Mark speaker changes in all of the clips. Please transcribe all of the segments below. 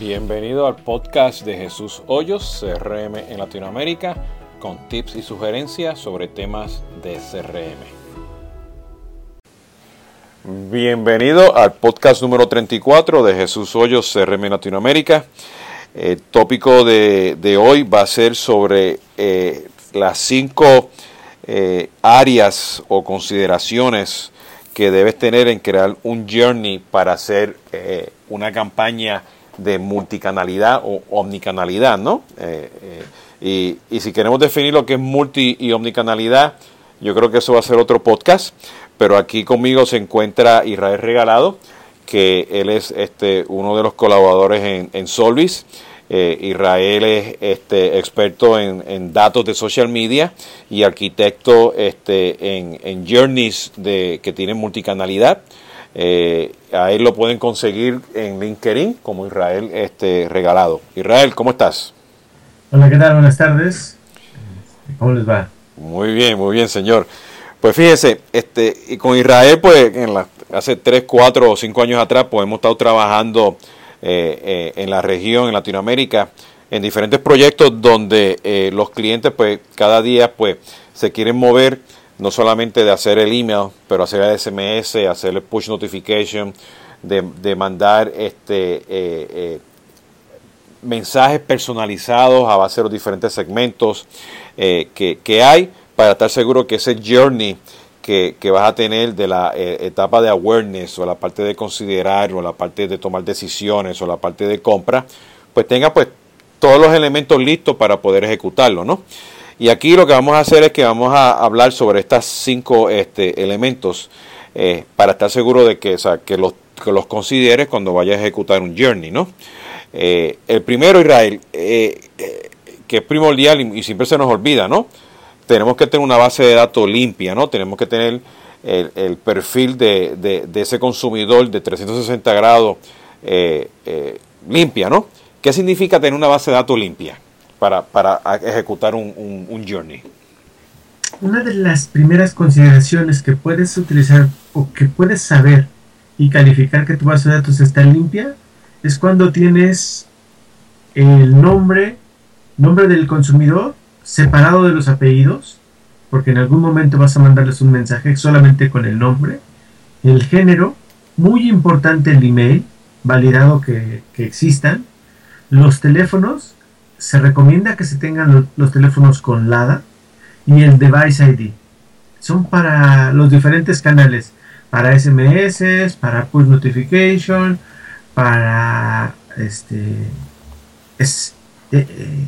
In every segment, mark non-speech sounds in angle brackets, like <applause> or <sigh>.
Speaker 1: Bienvenido al podcast de Jesús Hoyos, CRM en Latinoamérica, con tips y sugerencias sobre temas de CRM. Bienvenido al podcast número 34 de Jesús Hoyos, CRM en Latinoamérica. El tópico de, hoy va a ser sobre eh, las cinco eh, áreas o consideraciones que debes tener en crear un journey para hacer eh, una campaña de multicanalidad o omnicanalidad, ¿no? Eh, eh, y, si queremos definir lo que es multi y omnicanalidad, yo creo que eso va a ser otro podcast, pero aquí conmigo se encuentra Israel Regalado, que él es este, uno de los colaboradores en, Solvis. Eh, Israel es este, experto en, datos de social media y arquitecto este, en, en journeys de, que tienen multicanalidad. Eh, a él lo pueden conseguir en LinkedIn como Israel este, Regalado. Israel, ¿cómo estás?
Speaker 2: Hola, ¿qué tal? Buenas tardes. ¿Cómo les va?
Speaker 1: Muy bien, muy bien, señor. Pues fíjese, este, y con Israel, pues en la, hace 3, 4 o 5 años atrás, pues hemos estado trabajando eh, eh, en la región, en Latinoamérica, en diferentes proyectos donde los clientes, pues cada día, pues se quieren mover no solamente de hacer el email, pero hacer el SMS, hacer el push notification, de, mandar este, eh, eh, mensajes personalizados a base de los diferentes segmentos eh, que, hay para estar seguro que ese journey que, vas a tener de la etapa de awareness o la parte de considerar o la parte de tomar decisiones o la parte de compra, pues tenga pues todos los elementos listos para poder ejecutarlo, ¿no? Y aquí lo que vamos a hacer es que vamos a hablar sobre estos cinco este, elementos eh, para estar seguro de que, que, los, que los consideres cuando vayas a ejecutar un journey, ¿no? Eh, el primero, Israel, eh, que es primordial y, siempre se nos olvida, ¿no? Tenemos que tener una base de datos limpia, ¿no? Tenemos que tener el, perfil de, de, ese consumidor de 360 grados limpia, ¿no? ¿Qué significa tener una base de datos limpia? Para, ejecutar un, journey?
Speaker 2: Una de las primeras consideraciones que puedes utilizar o que puedes saber y calificar que tu base de datos está limpia es cuando tienes el nombre, nombre del consumidor separado de los apellidos, porque en algún momento vas a mandarles un mensaje solamente con el nombre, el género, muy importante el email, validado que, que existan, los teléfonos se recomienda que se tengan los, teléfonos con LADA y el Device ID. Son para los diferentes canales, para SMS, para push notification, para este es, eh, eh,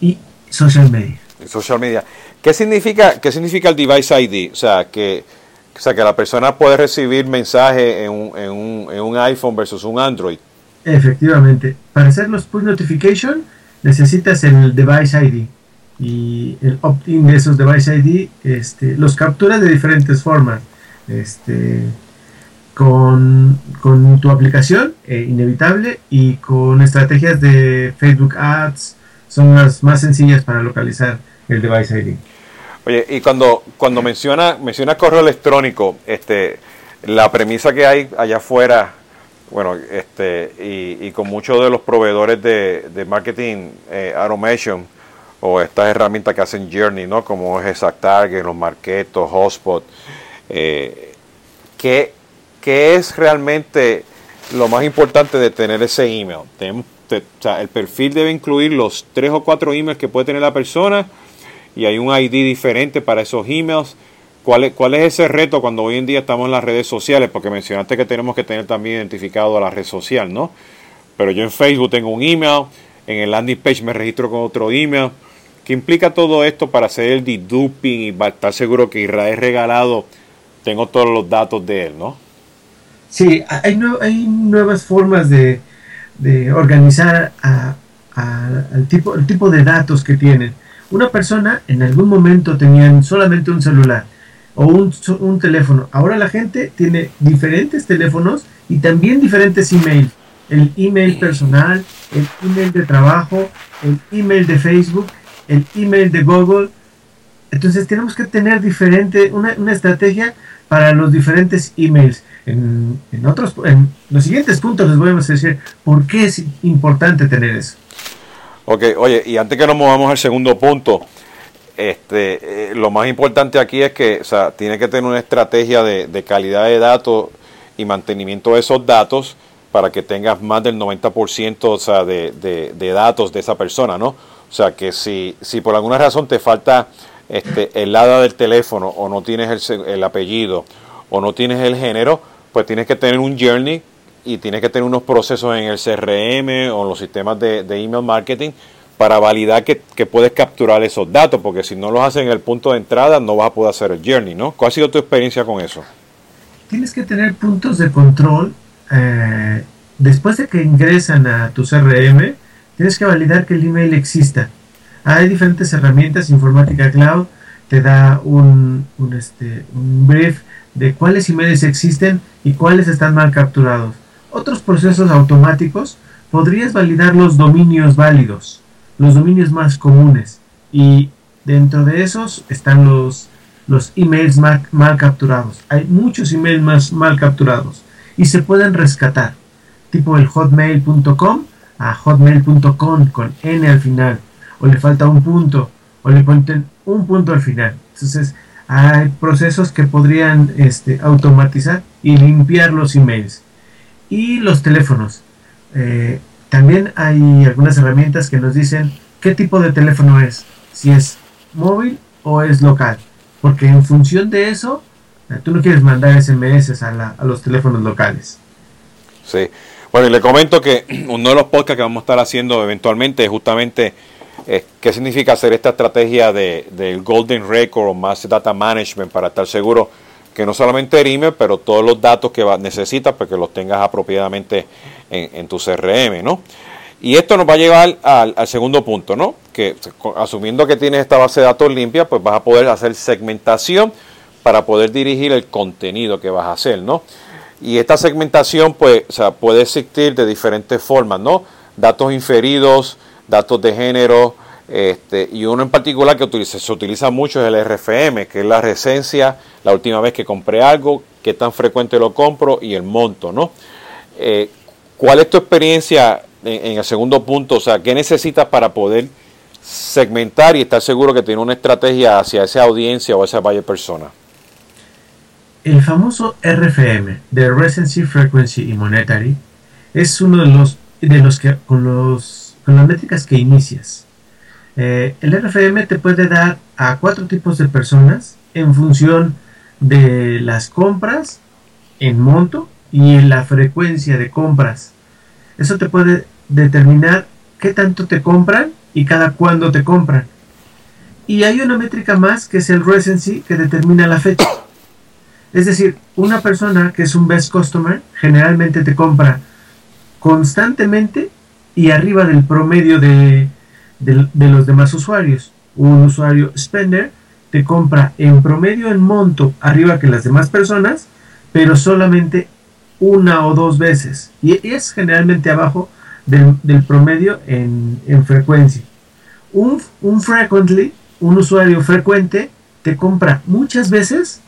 Speaker 2: y social media.
Speaker 1: Social media. ¿Qué significa, qué significa el device ID? O sea, que, o sea, que la persona puede recibir mensaje en un, en, un, en un iPhone versus un Android.
Speaker 2: Efectivamente. Para hacer los push notification necesitas el device ID y el opt-in de esos device ID este, los capturas de diferentes formas. Este, con, tu aplicación, eh, inevitable, y con estrategias de Facebook Ads, son las más sencillas para localizar el device ID.
Speaker 1: Oye, y cuando, cuando menciona, menciona correo electrónico, este, la premisa que hay allá afuera bueno, este, y, con muchos de los proveedores de, marketing eh, automation o estas herramientas que hacen Journey, ¿no? Como es ExactTarget, los Marketos, Hotspot, eh, ¿qué, es realmente lo más importante de tener ese email? Tenemos, o sea, el perfil debe incluir los tres o cuatro emails que puede tener la persona y hay un ID diferente para esos emails ¿Cuál es, ¿Cuál es ese reto cuando hoy en día estamos en las redes sociales? Porque mencionaste que tenemos que tener también identificado a la red social, ¿no? Pero yo en Facebook tengo un email, en el landing page me registro con otro email. ¿Qué implica todo esto para hacer el deduping y para estar seguro que Israel regalado tengo todos los datos de él, ¿no?
Speaker 2: Sí, hay, hay nuevas formas de, organizar al tipo, el tipo de datos que tienen. Una persona en algún momento tenía solamente un celular o un, teléfono. Ahora la gente tiene diferentes teléfonos y también diferentes emails. El email personal, el email de trabajo, el email de Facebook, el email de Google. Entonces tenemos que tener diferente, una, una estrategia para los diferentes emails. En, en, otros, en los siguientes puntos les voy a decir por qué es importante tener eso.
Speaker 1: Ok, oye, y antes que nos movamos al segundo punto, este, eh, lo más importante aquí es que o sea, tiene que tener una estrategia de, calidad de datos y mantenimiento de esos datos para que tengas más del 90% o sea, de, datos de esa persona, ¿no? O sea, que si, si por alguna razón te falta este, el lado del teléfono o no tienes el, el apellido o no tienes el género, pues tienes que tener un journey y tienes que tener unos procesos en el CRM o en los sistemas de email marketing para validar que, puedes capturar esos datos, porque si no los haces en el punto de entrada no vas a poder hacer el journey, ¿no? ¿Cuál ha sido tu experiencia con eso?
Speaker 2: Tienes que tener puntos de control. Eh, después de que ingresan a tu CRM, tienes que validar que el email exista. Hay diferentes herramientas, Informática Cloud te da un, un, este, un brief de cuáles emails existen y cuáles están mal capturados. Otros procesos automáticos podrías validar los dominios válidos los dominios más comunes y dentro de esos están los, los emails mal, mal, capturados. Hay muchos emails más mal capturados y se pueden rescatar, tipo el hotmail.com a hotmail.com con n al final, o le falta un punto, o le ponen un punto al final. Entonces, hay procesos que podrían este, automatizar y limpiar los emails. Y los teléfonos. Eh, también hay algunas herramientas que nos dicen qué tipo de teléfono es, si es móvil o es local, porque en función de eso, eh, tú no quieres mandar SMS a, la, a los teléfonos locales.
Speaker 1: Sí, bueno, y le comento que <clears throat> uno de los podcasts que vamos a estar haciendo eventualmente es justamente eh, qué significa hacer esta estrategia del de, Golden Record o Master Data Management para estar seguro que no solamente email, pero todos los datos que necesitas para que los tengas apropiadamente en, tu CRM, ¿no? Y esto nos va a llevar al, segundo punto, ¿no? Que asumiendo que tienes esta base de datos limpia, pues vas a poder hacer segmentación para poder dirigir el contenido que vas a hacer, ¿no? Y esta segmentación, pues, o puede existir de diferentes formas, ¿no? Datos inferidos, datos de género, este, y uno en particular que se utiliza mucho es el RFM, que es la recencia, la última vez que compré algo, qué tan frecuente lo compro y el monto, ¿no? Eh, ¿Cuál es tu experiencia en, en, el segundo punto? O sea, ¿qué necesitas para poder segmentar y estar seguro que tiene una estrategia hacia esa audiencia o esa valle persona?
Speaker 2: El famoso RFM, de Recency, Frequency y Monetary, es uno de los, de los que con, los, con las métricas que inicias. Eh, el RFM te puede dar a cuatro tipos de personas en función de las compras en monto y en la frecuencia de compras. Eso te puede determinar qué tanto te compran y cada cuándo te compran. Y hay una métrica más que es el recency que determina la fecha. Es decir, una persona que es un best customer generalmente te compra constantemente y arriba del promedio de, de, los demás usuarios. Un usuario spender te compra en promedio en monto arriba que las demás personas, pero solamente una o dos veces. Y es generalmente abajo del, del promedio en, en, frecuencia. Un, un frequently, un usuario frecuente, te compra muchas veces,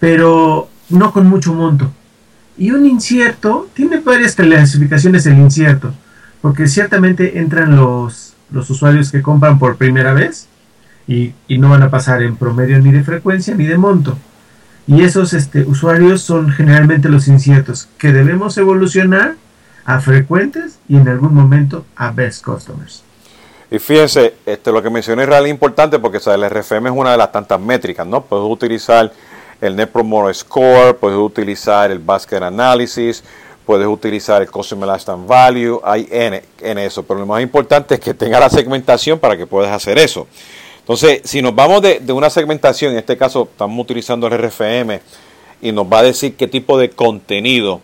Speaker 2: pero no con mucho monto. Y un incierto, tiene varias clasificaciones el incierto, porque ciertamente entran los, los usuarios que compran por primera vez y, y, no van a pasar en promedio ni de frecuencia ni de monto. Y esos este, usuarios son generalmente los inciertos que debemos evolucionar a frecuentes y en algún momento a best customers.
Speaker 1: Y fíjense, este, lo que mencioné es realmente importante porque o sea, el RFM es una de las tantas métricas, ¿no? Puedes utilizar el Net Promoter Score, puedes utilizar el Basket Analysis, puedes utilizar el Customer Lifetime Value, hay N en eso, pero lo más importante es que tenga la segmentación para que puedas hacer eso. Entonces, si nos vamos de, de, una segmentación, en este caso estamos utilizando el RFM y nos va a decir qué tipo de contenido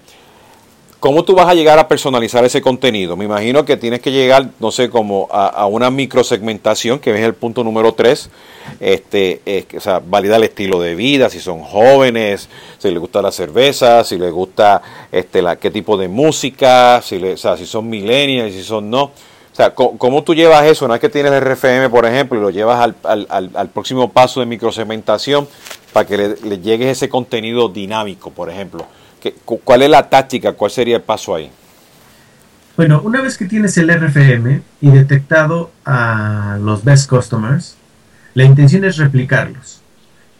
Speaker 1: ¿Cómo tú vas a llegar a personalizar ese contenido? Me imagino que tienes que llegar, no sé, como a, a una microsegmentación, que es el punto número 3, este, eh, o sea, valida el estilo de vida, si son jóvenes, si les gusta la cerveza, si les gusta este, la, qué tipo de música, si, le, o sea, si son millennials, si son no. O sea, ¿cómo, tú llevas eso? Una vez que tienes el RFM, por ejemplo, y lo llevas al, próximo paso de microsegmentación para que le, le llegue ese contenido dinámico, por ejemplo. ¿Cuál es la táctica? ¿Cuál sería el paso ahí?
Speaker 2: Bueno, una vez que tienes el RFM y detectado a los best customers, la intención es replicarlos.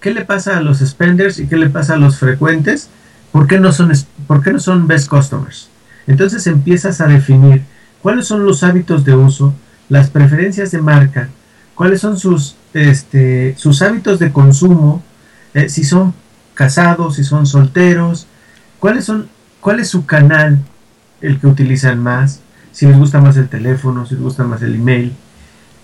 Speaker 2: ¿Qué le pasa a los spenders y qué le pasa a los frecuentes? ¿Por qué no son, por qué no son best customers? Entonces empiezas a definir cuáles son los hábitos de uso, las preferencias de marca, cuáles son sus, este, sus hábitos de consumo, eh, si son casados, si son solteros, cuáles son, cuál es su canal, el que utilizan más, si les gusta más el teléfono, si les gusta más el email.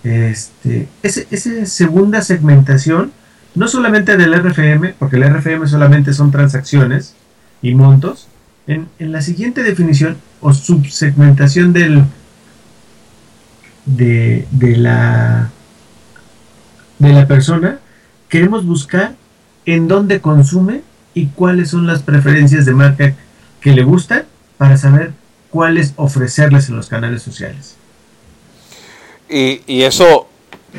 Speaker 2: Este, esa segunda segmentación, no solamente del RFM, porque el RFM solamente son transacciones y montos, en, la siguiente definición o subsegmentación del, de, de, la, de la persona, queremos buscar en dónde consume y cuáles son las preferencias de marca que le gustan para saber cuáles ofrecerles en los canales sociales.
Speaker 1: Y, eso,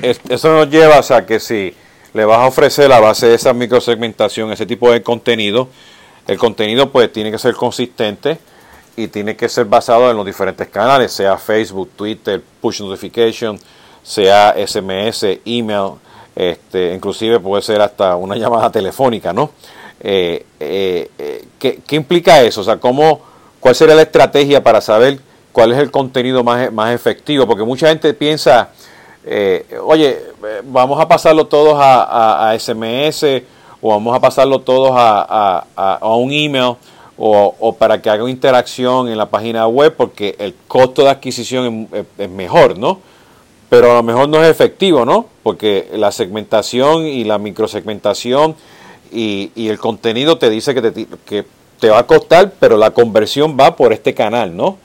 Speaker 1: eso nos lleva a que si le vas a ofrecer la base de esa microsegmentación, ese tipo de contenido, el contenido pues tiene que ser consistente y tiene que ser basado en los diferentes canales, sea Facebook, Twitter, push notification, sea SMS, email, este, inclusive puede ser hasta una <laughs> llamada telefónica, ¿no? Eh, eh, eh, ¿qué, ¿qué, implica eso? O sea, ¿cómo, ¿cuál sería la estrategia para saber cuál es el contenido más, más efectivo? Porque mucha gente piensa, oye, vamos a pasarlo todos a, a SMS o vamos a pasarlo todos a, a un email o, para que haga una interacción en la página web porque el costo de adquisición es, mejor, ¿no? Pero a lo mejor no es efectivo, ¿no? Porque la segmentación y la microsegmentación y, el contenido te dice que te, que te va a costar, pero la conversión va por este canal, ¿no?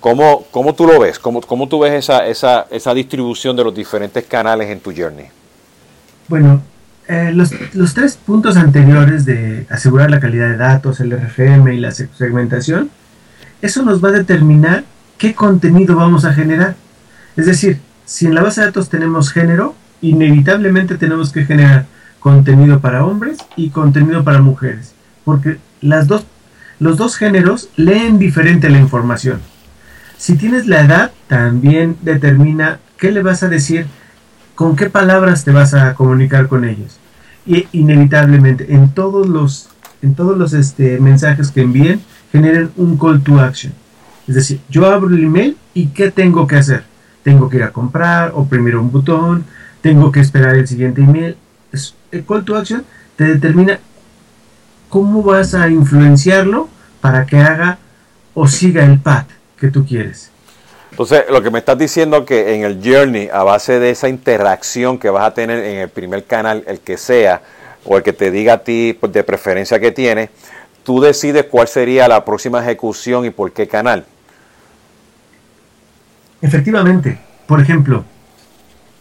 Speaker 1: ¿Cómo, cómo tú lo ves? ¿Cómo, cómo tú ves esa, esa, esa distribución de los diferentes canales en tu journey?
Speaker 2: Bueno, eh, los, los, tres puntos anteriores de asegurar la calidad de datos, el RFM y la segmentación, eso nos va a determinar qué contenido vamos a generar. Es decir, si en la base de datos tenemos género, inevitablemente tenemos que generar contenido para hombres y contenido para mujeres, porque las dos, los dos géneros leen diferente la información. Si tienes la edad, también determina qué le vas a decir con qué palabras te vas a comunicar con ellos. Y inevitablemente en todos los, en todos los este, mensajes que envíen generen un call to action. Es decir, yo abro el email y ¿qué tengo que hacer? Tengo que ir a comprar, oprimir un botón, tengo que esperar el siguiente email. El call to action te determina cómo vas a influenciarlo para que haga o siga el path que tú quieres.
Speaker 1: Entonces, lo que me estás diciendo que en el journey, a base de esa interacción que vas a tener en el primer canal, el que sea, o el que te diga a ti pues, de preferencia que tiene, tú decides cuál sería la próxima ejecución y por qué canal.
Speaker 2: Efectivamente. Por ejemplo,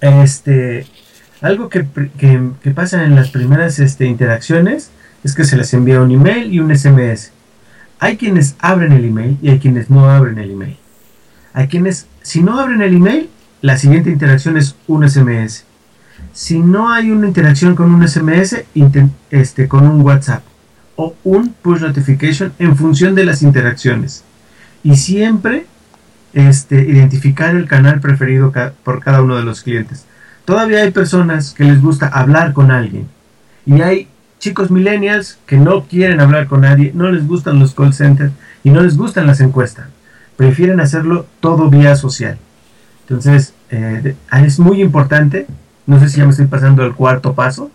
Speaker 2: este, algo que, pasa en las primeras este, interacciones es que se les envía un email y un SMS. Hay quienes abren el email y hay quienes no abren el email. Hay quienes, si no abren el email, la siguiente interacción es un SMS. Si no hay una interacción con un SMS, este, con un WhatsApp o un push notification en función de las interacciones. Y siempre este, identificar el canal preferido por cada uno de los clientes. Todavía hay personas que les gusta hablar con alguien. Y hay chicos millennials que no quieren hablar con nadie, no les gustan los call centers y no les gustan las encuestas prefieren hacerlo todo vía social. Entonces, eh, es muy importante, no sé si ya me estoy pasando al cuarto paso,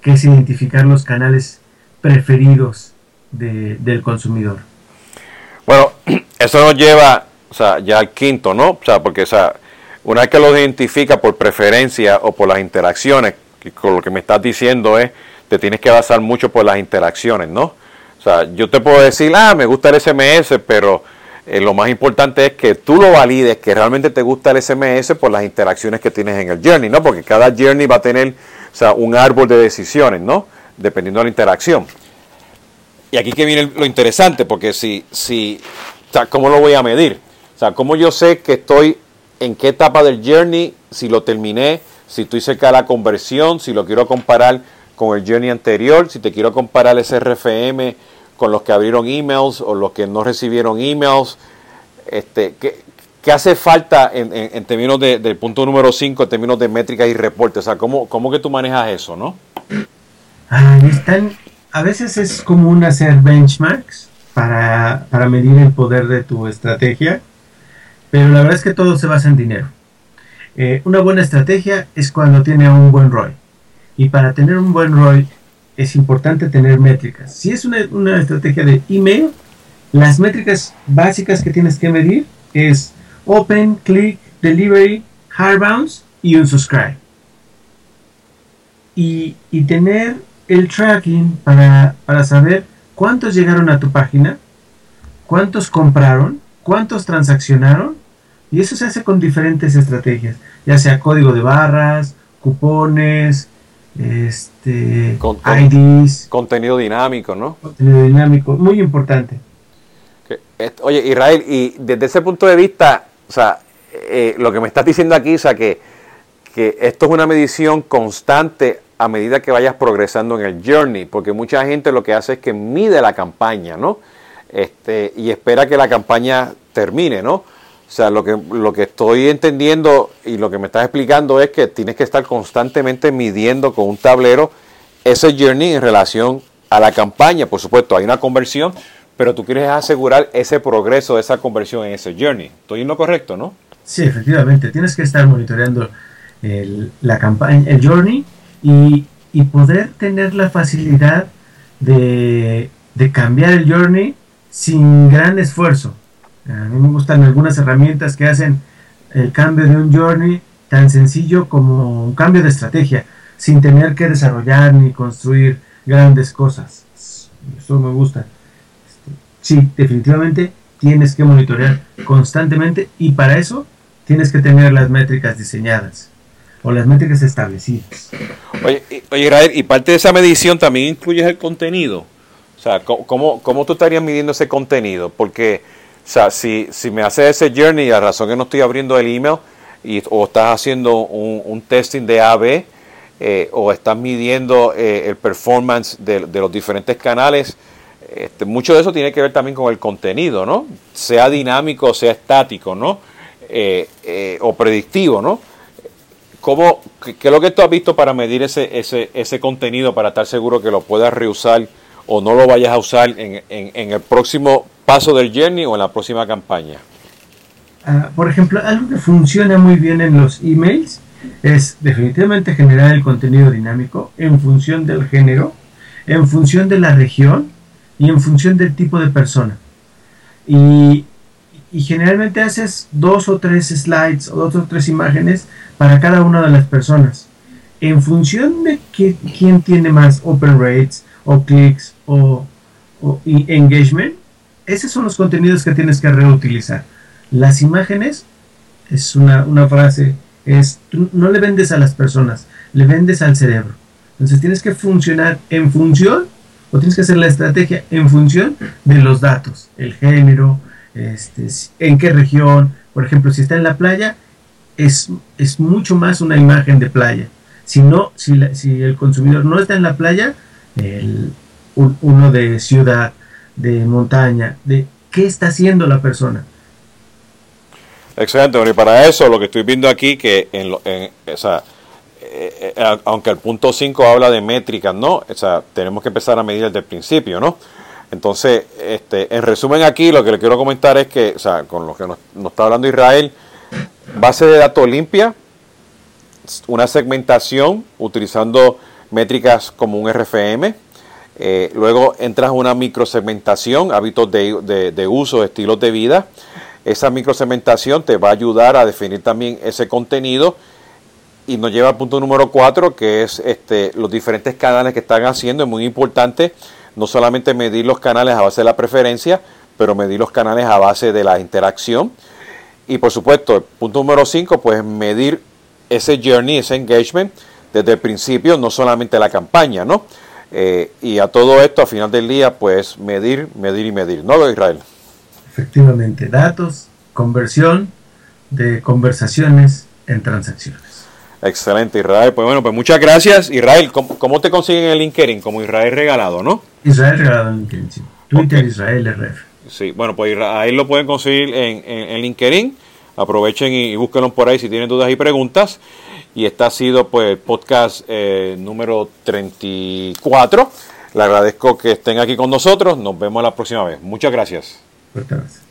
Speaker 2: que es identificar los canales preferidos del consumidor.
Speaker 1: Bueno, <clears throat> eso nos lleva ya al quinto, ¿no? O sea, porque o sea, una vez que lo identifica por preferencia o por las interacciones, con lo que me estás diciendo es, te tienes que basar mucho por las interacciones, ¿no? O sea, yo te puedo decir, ah, me gusta el SMS, pero eh, lo más importante es que tú lo valides, que realmente te gusta el SMS por las interacciones que tienes en el journey, ¿no? Porque cada journey va a tener o sea, un árbol de decisiones, ¿no? Dependiendo de la interacción. Y aquí que viene lo interesante, porque si, si, o sea, ¿cómo lo voy a medir? O sea, ¿cómo yo sé que estoy en qué etapa del journey, si lo terminé, si estoy cerca de la conversión, si lo quiero comparar con el journey anterior, si te quiero comparar ese RFM con los que abrieron emails o los que no recibieron emails. Este, ¿qué, qué hace falta en, en, términos de, del punto número 5, en términos de métricas y reportes? O sea, ¿cómo, cómo que tú manejas eso, no?
Speaker 2: están, a veces es común hacer benchmarks para, para medir el poder de tu estrategia, pero la verdad es que todo se basa en dinero. Eh, una buena estrategia es cuando tiene un buen ROI. Y para tener un buen ROI es importante tener métricas. Si es una, una estrategia de email, las métricas básicas que tienes que medir es open, click, delivery, hard bounce y un subscribe. Y, y tener el tracking para, para saber cuántos llegaron a tu página, cuántos compraron, cuántos transaccionaron y eso se hace con diferentes estrategias, ya sea código de barras, cupones, este, IDs.
Speaker 1: Contenido dinámico, ¿no?
Speaker 2: Contenido dinámico, muy importante.
Speaker 1: Oye, Israel, y desde ese punto de vista, o sea, eh, lo que me estás diciendo aquí, o sea, que, que esto es una medición constante a medida que vayas progresando en el journey, porque mucha gente lo que hace es que mide la campaña, ¿no? Este, y espera que la campaña termine, ¿no? O sea, lo que, lo que estoy entendiendo y lo que me estás explicando es que tienes que estar constantemente midiendo con un tablero ese journey en relación a la campaña. Por supuesto, hay una conversión, pero tú quieres asegurar ese progreso de esa conversión en ese journey. ¿Estoy en correcto, no?
Speaker 2: Sí, efectivamente. Tienes que estar monitoreando el, la campaña, el journey y, y poder tener la facilidad de, de cambiar el journey sin gran esfuerzo. A mí me gustan algunas herramientas que hacen el cambio de un journey tan sencillo como un cambio de estrategia, sin tener que desarrollar ni construir grandes cosas. Eso me gusta. Este, sí, definitivamente tienes que monitorear constantemente y para eso tienes que tener las métricas diseñadas o las métricas establecidas.
Speaker 1: Oye, oye y parte de esa medición también incluye el contenido. O sea, ¿cómo, ¿cómo tú estarías midiendo ese contenido? Porque sea, si, si me hace ese journey, la razón que no estoy abriendo el email, y, o estás haciendo un, testing de AB, eh, o estás midiendo eh, el performance de, los diferentes canales, este, mucho de eso tiene que ver también con el contenido, ¿no? Sea dinámico, sea estático, ¿no? Eh, o predictivo, ¿no? ¿Cómo, qué, es lo que tú has visto para medir ese, ese, ese contenido para estar seguro que lo puedas reusar o no lo vayas a usar en, en el próximo paso del journey o en la próxima campaña?
Speaker 2: Ah, por ejemplo, algo que funciona muy bien en los emails es definitivamente generar el contenido dinámico en función del género, en función de la región y en función del tipo de persona. Y, y generalmente haces dos o tres slides o dos o tres imágenes para cada una de las personas. En función de quién tiene más open rates o clics o, o engagement, esos son los contenidos que tienes que reutilizar. Las imágenes es una, frase, es no le vendes a las personas, le vendes al cerebro. Entonces tienes que funcionar en función, o tienes que hacer la estrategia en función de los datos, el género, este, en qué región, por ejemplo, si está en la playa, es, es mucho más una imagen de playa. Si no, si, si el consumidor no está en la playa, el, uno de ciudad, de montaña, de qué está haciendo la persona.
Speaker 1: Excelente, y para eso lo que estoy viendo aquí, que en, en o eh, eh, aunque el punto 5 habla de métricas, ¿no? O sea, tenemos que empezar a medir desde el principio, ¿no? Entonces, este, en resumen aquí, lo que le quiero comentar es que, o sea, con lo que nos, nos está hablando Israel, base de datos limpia, una segmentación utilizando métricas como un RFM, eh, luego entras a una microsegmentación, hábitos de, de, uso, estilos de vida. Esa microsegmentación te va a ayudar a definir también ese contenido y nos lleva al punto número cuatro, que es este, los diferentes canales que están haciendo. Es muy importante no solamente medir los canales a base de la preferencia, pero medir los canales a base de la interacción. Y por supuesto, el punto número cinco, pues medir ese journey, ese engagement desde el principio, no solamente la campaña, ¿no? Eh, y a todo esto, a final del día, pues medir, medir y medir. ¿No, Israel?
Speaker 2: Efectivamente, datos, conversión, de conversaciones en transacciones.
Speaker 1: Excelente, Israel. Pues bueno, pues muchas gracias. Israel, ¿cómo, te consiguen en el LinkedIn? Como Israel Regalado, ¿no?
Speaker 2: Israel Regalado en LinkedIn, sí. Twitter, Israel RF.
Speaker 1: Sí, bueno, pues ahí lo pueden conseguir en, en, LinkedIn. Aprovechen y, búsquenlo por ahí si tienen dudas y preguntas. Y este ha sido pues el podcast eh, número 34. Le agradezco que estén aquí con nosotros. Nos vemos la próxima vez. Muchas gracias.
Speaker 2: Muchas gracias.